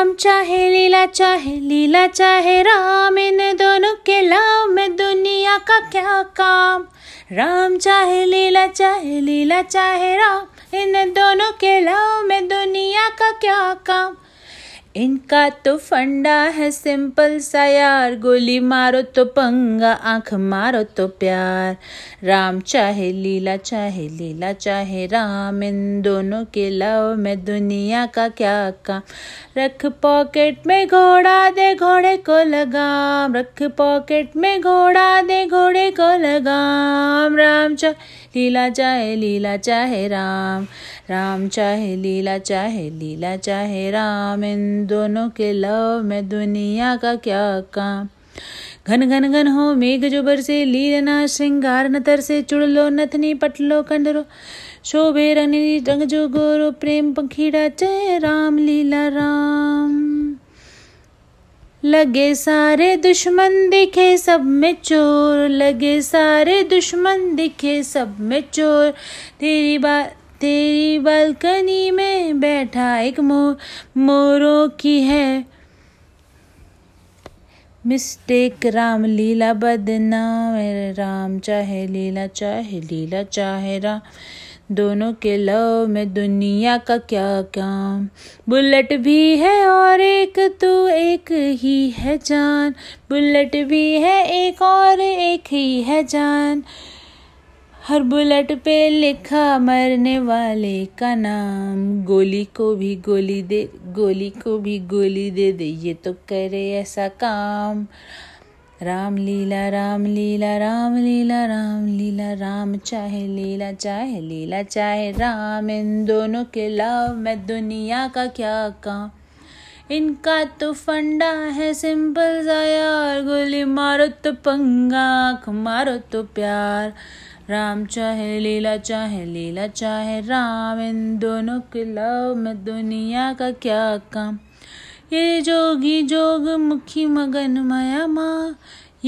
राम चाहे, लीला चाहे लीला चाहे, राम, इन दोनों के लाव में दुनिया का क्या काम? राम चाहे, लीला चाहे लीला चाहे, राम, इन दोनों के लाव में दुनिया का क्या काम? इनका तो फंडा है सिंपल सा यार। गोली मारो तो पंगा, आँख मारो तो प्यार। राम चाहे लीला चाहे लीला, चाहे राम, इन दोनों के लव में दुनिया का क्या काम? रख पॉकेट में घोड़ा दे, घोड़े को लगाम। रख पॉकेट में घोड़ा दे, घोड़े को लगाम। राम चाहे लीला चाहे लीला चाहे राम। राम चाहे, लीला चाहे लीला चाहे राम। इन दोनों के लव में दुनिया का क्या काम? घन घन घन हो, मेघ जो बरसे लीलना श्रृंगार नतर से चुड़ लो, नथनी पटलो कंडरो शोभे रंग रंग जो गोरो, प्रेम पंखीड़ा, जय राम, लीला राम। लगे सारे दुश्मन दिखे सब में चोर। लगे सारे दुश्मन दिखे सब में चोर। तेरी बात तेरी बालकनी में बैठा एक मोर, मोरों की है। मिस्टेक राम लीला बदनाम राम चाहे लीला चाहे लीला, चाहे राम। दोनों के लव में दुनिया का क्या काम? बुलेट भी है और एक तू एक ही है जान। बुलेट भी है एक और एक ही है जान। हर बुलेट पे लिखा मरने वाले का नाम। गोली को भी गोली दे, गोली को भी गोली दे दे, ये तो करे ऐसा काम। राम लीला राम लीला राम लीला राम लीला राम चाहे लीला चाहे लीला, चाहे राम। इन दोनों के लव में दुनिया का क्या काम? इनका तो फंडा है सिंपल सा यार। गोली मारो तो पंगा मारो तो प्यार। राम चाहे लीला चाहे लीला, चाहे राम। इन दोनों के लव में दुनिया का क्या काम? ये जोगी जोग मुखी मगन माया माँ।